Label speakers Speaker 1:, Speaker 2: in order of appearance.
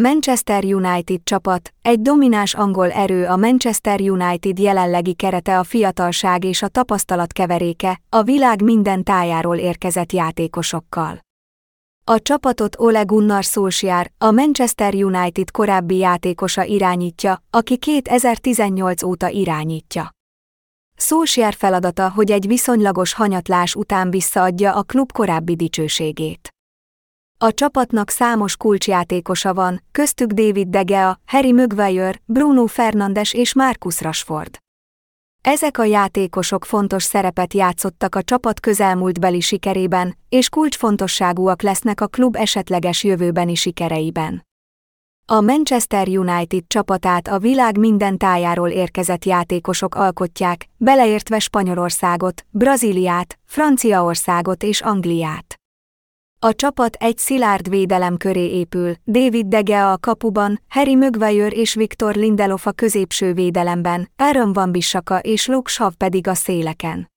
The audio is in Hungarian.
Speaker 1: Manchester United csapat, egy domináns angol erő a Manchester United jelenlegi kerete a fiatalság és a tapasztalat keveréke, a világ minden tájáról érkezett játékosokkal. A csapatot Ole Gunnar Solskjaer, a Manchester United korábbi játékosa irányítja, aki 2018 óta irányítja. Solskjaer feladata, hogy egy viszonylagos hanyatlás után visszaadja a klub korábbi dicsőségét. A csapatnak számos kulcsjátékosa van, köztük David De Gea, Harry Maguire, Bruno Fernandes és Marcus Rashford. Ezek a játékosok fontos szerepet játszottak a csapat közelmúltbeli sikerében, és kulcsfontosságúak lesznek a klub esetleges jövőbeni sikereiben. A Manchester United csapatát a világ minden tájáról érkezett játékosok alkotják, beleértve Spanyolországot, Brazíliát, Franciaországot és Angliát. A csapat egy szilárd védelem köré épül, David De Gea a kapuban, Harry Maguire és Viktor Lindelof a középső védelemben, Aaron Van Bissaka és Luke Shaw pedig a széleken.